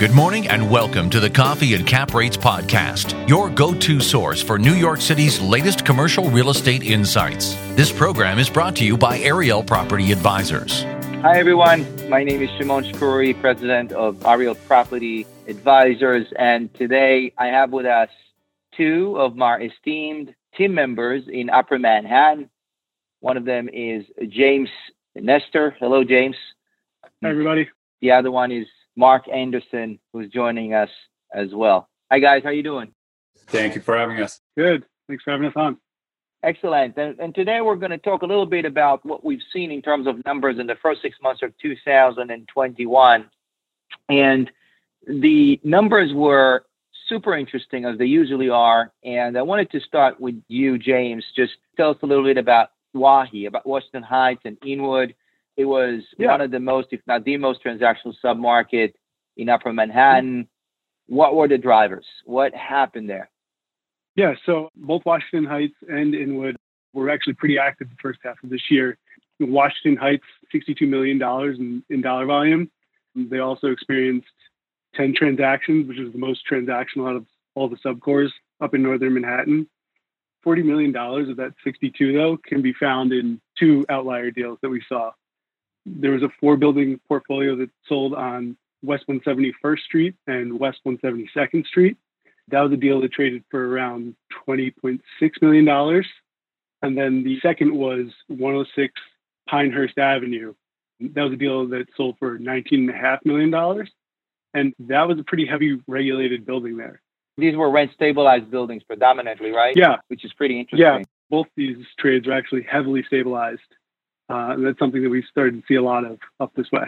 Good morning and welcome to the Coffee and Cap Rates podcast, your go to source for New York City's latest commercial real estate insights. This program is brought to you by Ariel Property Advisors. Hi, everyone. My name is Shimon Shkury, president of Ariel Property Advisors. And today I have with us two of my esteemed team members in Upper Manhattan. One of them is James Nestor. Hello, James. Hi, everybody. The other one is Mark Anderson, who's joining us as well. Hi, guys. How you doing? Thank you for having us. Good. Thanks for having us on. Excellent. And, and today we're going to talk a little bit about what we've seen in terms of numbers in the first six months of 2021. And the numbers were super interesting as they usually are. And I wanted to start with you, James. Just tell us a little bit about Wahi, about Washington Heights and Inwood. It was yeah. one of the most, if not the most, transactional submarket in Upper Manhattan. What were the drivers? What happened there? Yeah, so both Washington Heights and Inwood were actually pretty active the first half of this year. Washington Heights, $62 million in, in dollar volume. They also experienced 10 transactions, which is the most transactional out of all the subcores up in northern Manhattan. $40 million of that 62, though, can be found in two outlier deals that we saw there was a four building portfolio that sold on West 171st Street and West 172nd Street. That was a deal that traded for around $20.6 million. And then the second was 106 Pinehurst Avenue. That was a deal that sold for $19.5 million. And that was a pretty heavy regulated building there. These were rent stabilized buildings predominantly, right? Yeah. Which is pretty interesting. Yeah. Both these trades are actually heavily stabilized. Uh, and that's something that we started to see a lot of up this way.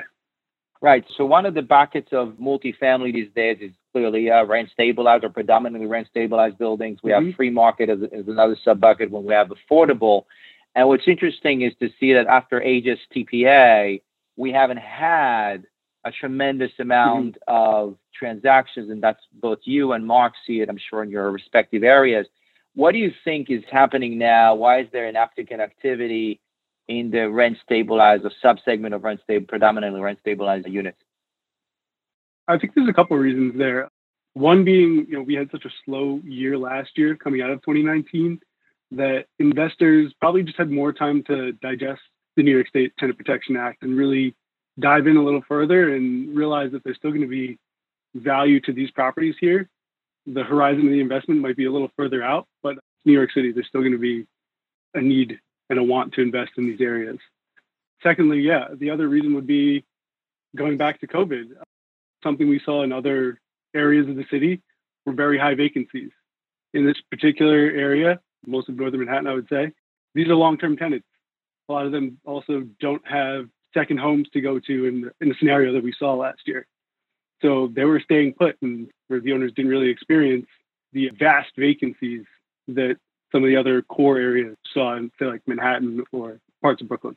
Right. So one of the buckets of multifamily these days is clearly uh, rent stabilized or predominantly rent stabilized buildings. We mm-hmm. have free market as, as another sub bucket when we have affordable. And what's interesting is to see that after Aegis TPA, we haven't had a tremendous amount mm-hmm. of transactions, and that's both you and Mark see it, I'm sure, in your respective areas. What do you think is happening now? Why is there an uptick in activity? In the rent stabilized or subsegment of rent stable, predominantly rent stabilized units? I think there's a couple of reasons there. One being, you know, we had such a slow year last year coming out of 2019 that investors probably just had more time to digest the New York State Tenant Protection Act and really dive in a little further and realize that there's still going to be value to these properties here. The horizon of the investment might be a little further out, but New York City, there's still going to be a need and a want to invest in these areas. Secondly, yeah, the other reason would be going back to COVID. Something we saw in other areas of the city were very high vacancies. In this particular area, most of northern Manhattan, I would say, these are long-term tenants. A lot of them also don't have second homes to go to in, in the scenario that we saw last year. So they were staying put, and where the owners didn't really experience the vast vacancies that some of the other core areas saw in say like Manhattan or parts of Brooklyn.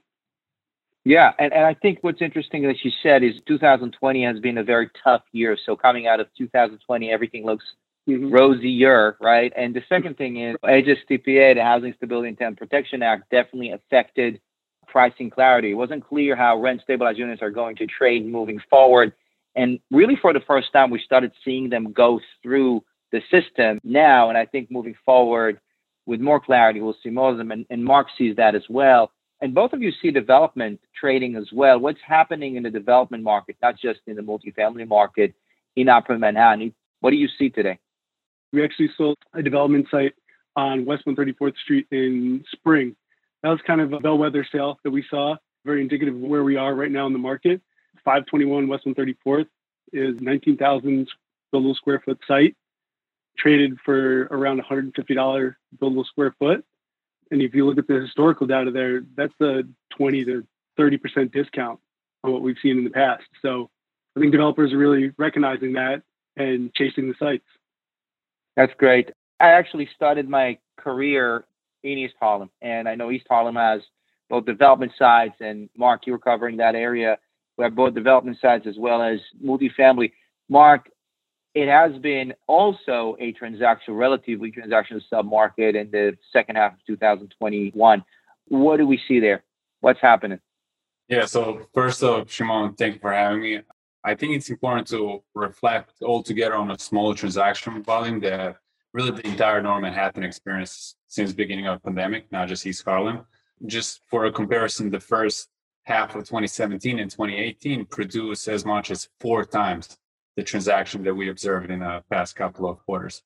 Yeah, and, and I think what's interesting, that you said, is 2020 has been a very tough year. So coming out of 2020, everything looks mm-hmm. rosier, right? And the second thing is Aegis TPA, the Housing Stability and Tenant Protection Act, definitely affected pricing clarity. It wasn't clear how rent stabilized units are going to trade moving forward. And really, for the first time, we started seeing them go through the system now. And I think moving forward, with more clarity. We'll see more of them, and, and Mark sees that as well. And both of you see development trading as well. What's happening in the development market, not just in the multifamily market in Upper Manhattan? What do you see today? We actually sold a development site on West 134th Street in spring. That was kind of a bellwether sale that we saw, very indicative of where we are right now in the market. 521 West 134th is 19,000 buildable square foot site traded for around $150 buildable square foot. And if you look at the historical data there, that's a 20 to 30% discount on what we've seen in the past. So I think developers are really recognizing that and chasing the sites. That's great. I actually started my career in East Harlem, and I know East Harlem has both development sites, and Mark, you were covering that area. We have both development sites as well as multifamily. Mark, it has been also a transactional, relatively transactional submarket in the second half of 2021. What do we see there? What's happening? Yeah, so first off, Shimon, thank you for having me. I think it's important to reflect altogether on a small transaction volume that really the entire North Manhattan experience since beginning of pandemic, not just East Harlem. Just for a comparison, the first half of 2017 and 2018 produced as much as four times the transaction that we observed in the past couple of quarters.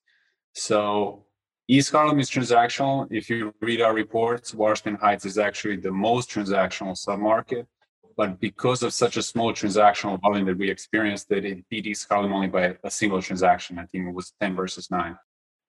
So East Harlem is transactional. If you read our reports, Washington Heights is actually the most transactional submarket. But because of such a small transactional volume that we experienced, that it beat East Harlem only by a single transaction. I think it was 10 versus 9.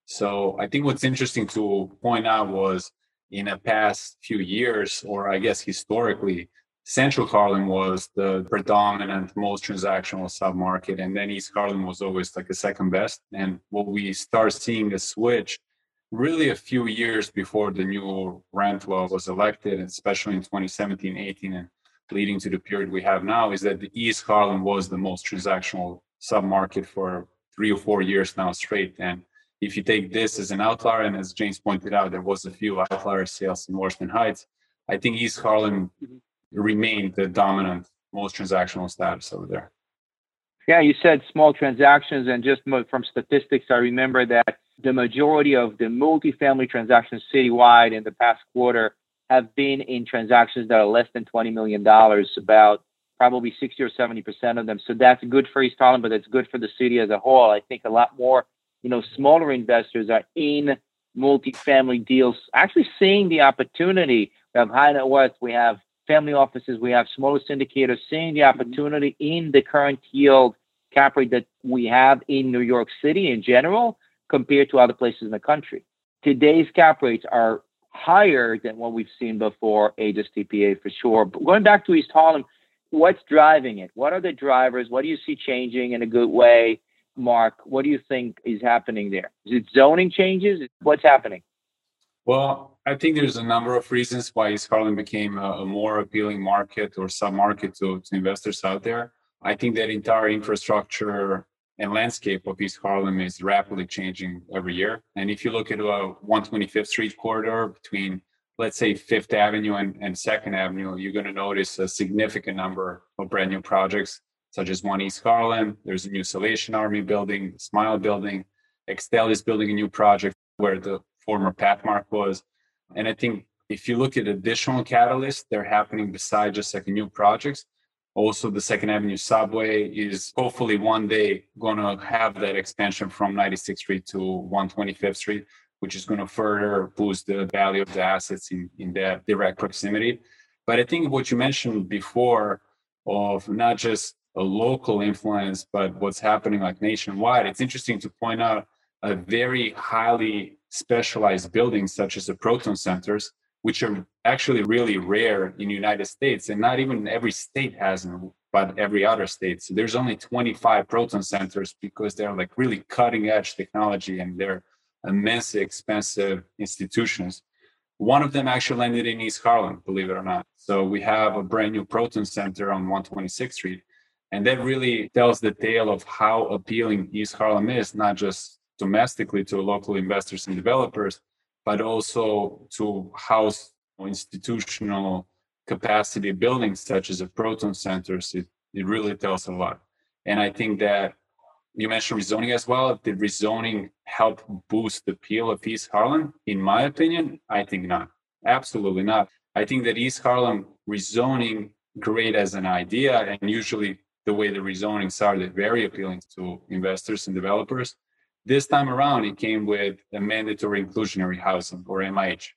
So I think what's interesting to point out was in the past few years, or I guess historically, Central Harlem was the predominant, most transactional submarket, and then East Harlem was always like the second best. And what we start seeing a switch really a few years before the new rent law was elected, especially in 2017, 18, and leading to the period we have now, is that the East Harlem was the most transactional submarket for three or four years now straight. And if you take this as an outlier, and as James pointed out, there was a few outlier sales in Washington Heights. I think East Harlem. Remained the dominant, most transactional status over there. Yeah, you said small transactions, and just from statistics, I remember that the majority of the multifamily transactions citywide in the past quarter have been in transactions that are less than $20 million, about probably 60 or 70% of them. So that's good for East Harlem, but it's good for the city as a whole. I think a lot more, you know, smaller investors are in multifamily deals, actually seeing the opportunity. We have high net worth, we have family offices, we have smaller syndicators seeing the opportunity in the current yield cap rate that we have in New York City in general compared to other places in the country. Today's cap rates are higher than what we've seen before, HSTPA for sure. But going back to East Harlem, what's driving it? What are the drivers? What do you see changing in a good way? Mark, what do you think is happening there? Is it zoning changes? What's happening? Well, I think there's a number of reasons why East Harlem became a, a more appealing market or sub-market to, to investors out there. I think that entire infrastructure and landscape of East Harlem is rapidly changing every year. And if you look at uh, a 125th Street corridor between, let's say, Fifth Avenue and, and Second Avenue, you're going to notice a significant number of brand new projects, such as One East Harlem. There's a new Salvation Army building, Smile building. Extell is building a new project where the former Pathmark was. And I think if you look at additional catalysts, they're happening beside just like new projects. Also the second avenue subway is hopefully one day going to have that expansion from 96th street to 125th street which is going to further boost the value of the assets in, in that direct proximity. But i think what you mentioned before of not just a local influence but what's happening like nationwide it's interesting to point out a very highly specialized buildings such as the proton centers which are actually really rare in the United States, and not even every state has them, but every other state. So there's only 25 proton centers because they're like really cutting edge technology and they're immensely expensive institutions. One of them actually landed in East Harlem, believe it or not. So we have a brand new proton center on 126th Street. And that really tells the tale of how appealing East Harlem is, not just domestically to local investors and developers, but also to house institutional capacity buildings such as a proton centers. It, it really tells a lot. And i think that you mentioned rezoning as well. Did rezoning help boost the appeal of east harlem? In my opinion i think not. Absolutely not. I think that east harlem rezoning great as an idea and usually the way the rezoning started very appealing to investors and developers this time around, it came with a mandatory inclusionary housing or MIH.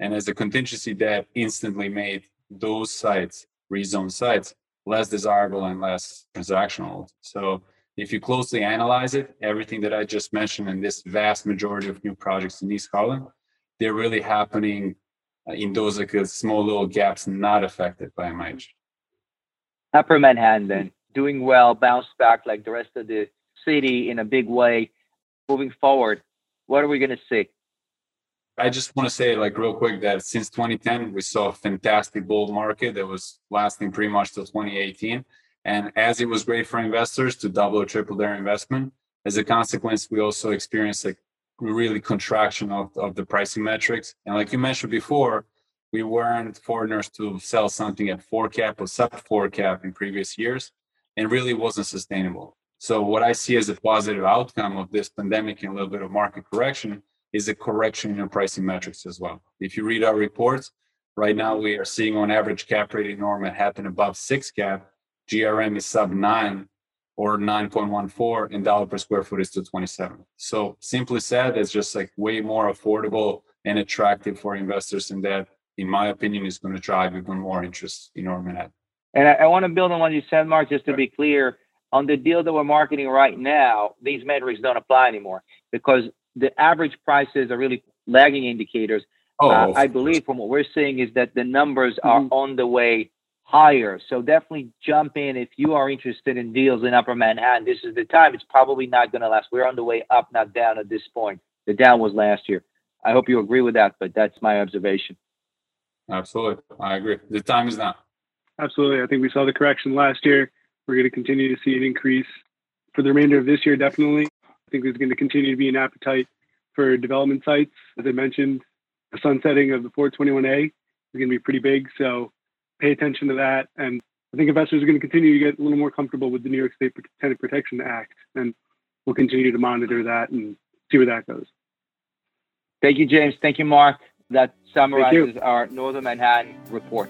And as a contingency, that instantly made those sites, rezone sites, less desirable and less transactional. So if you closely analyze it, everything that I just mentioned in this vast majority of new projects in East Harlem, they're really happening uh, in those like uh, small little gaps not affected by MIH. Upper Manhattan, then, doing well, bounced back like the rest of the city in a big way moving forward, what are we going to see? I just want to say, like, real quick, that since 2010, we saw a fantastic bull market that was lasting pretty much till 2018. And as it was great for investors to double or triple their investment, as a consequence, we also experienced a really contraction of, of the pricing metrics. And like you mentioned before, we weren't foreigners to sell something at four cap or sub four cap in previous years. and really wasn't sustainable. So what I see as a positive outcome of this pandemic and a little bit of market correction is a correction in your pricing metrics as well. If you read our reports, right now we are seeing on average cap rate in North Manhattan above six cap, GRM is sub nine or 9.14 and dollar per square foot is to 27. So simply said, it's just like way more affordable and attractive for investors and that, in my opinion, is going to drive even more interest in North Manhattan. And I, I want to build on what you said, Mark, just to be clear. On the deal that we're marketing right now, these metrics don't apply anymore because the average prices are really lagging indicators. Oh, uh, I believe from what we're seeing is that the numbers are mm-hmm. on the way higher. So definitely jump in if you are interested in deals in Upper Manhattan. This is the time. It's probably not going to last. We're on the way up, not down at this point. The down was last year. I hope you agree with that, but that's my observation. Absolutely. I agree. The time is now. Absolutely. I think we saw the correction last year. We're going to continue to see an increase for the remainder of this year, definitely. I think there's going to continue to be an appetite for development sites. As I mentioned, the sunsetting of the 421A is going to be pretty big. So pay attention to that. And I think investors are going to continue to get a little more comfortable with the New York State Tenant Protection Act. And we'll continue to monitor that and see where that goes. Thank you, James. Thank you, Mark. That summarizes our Northern Manhattan report.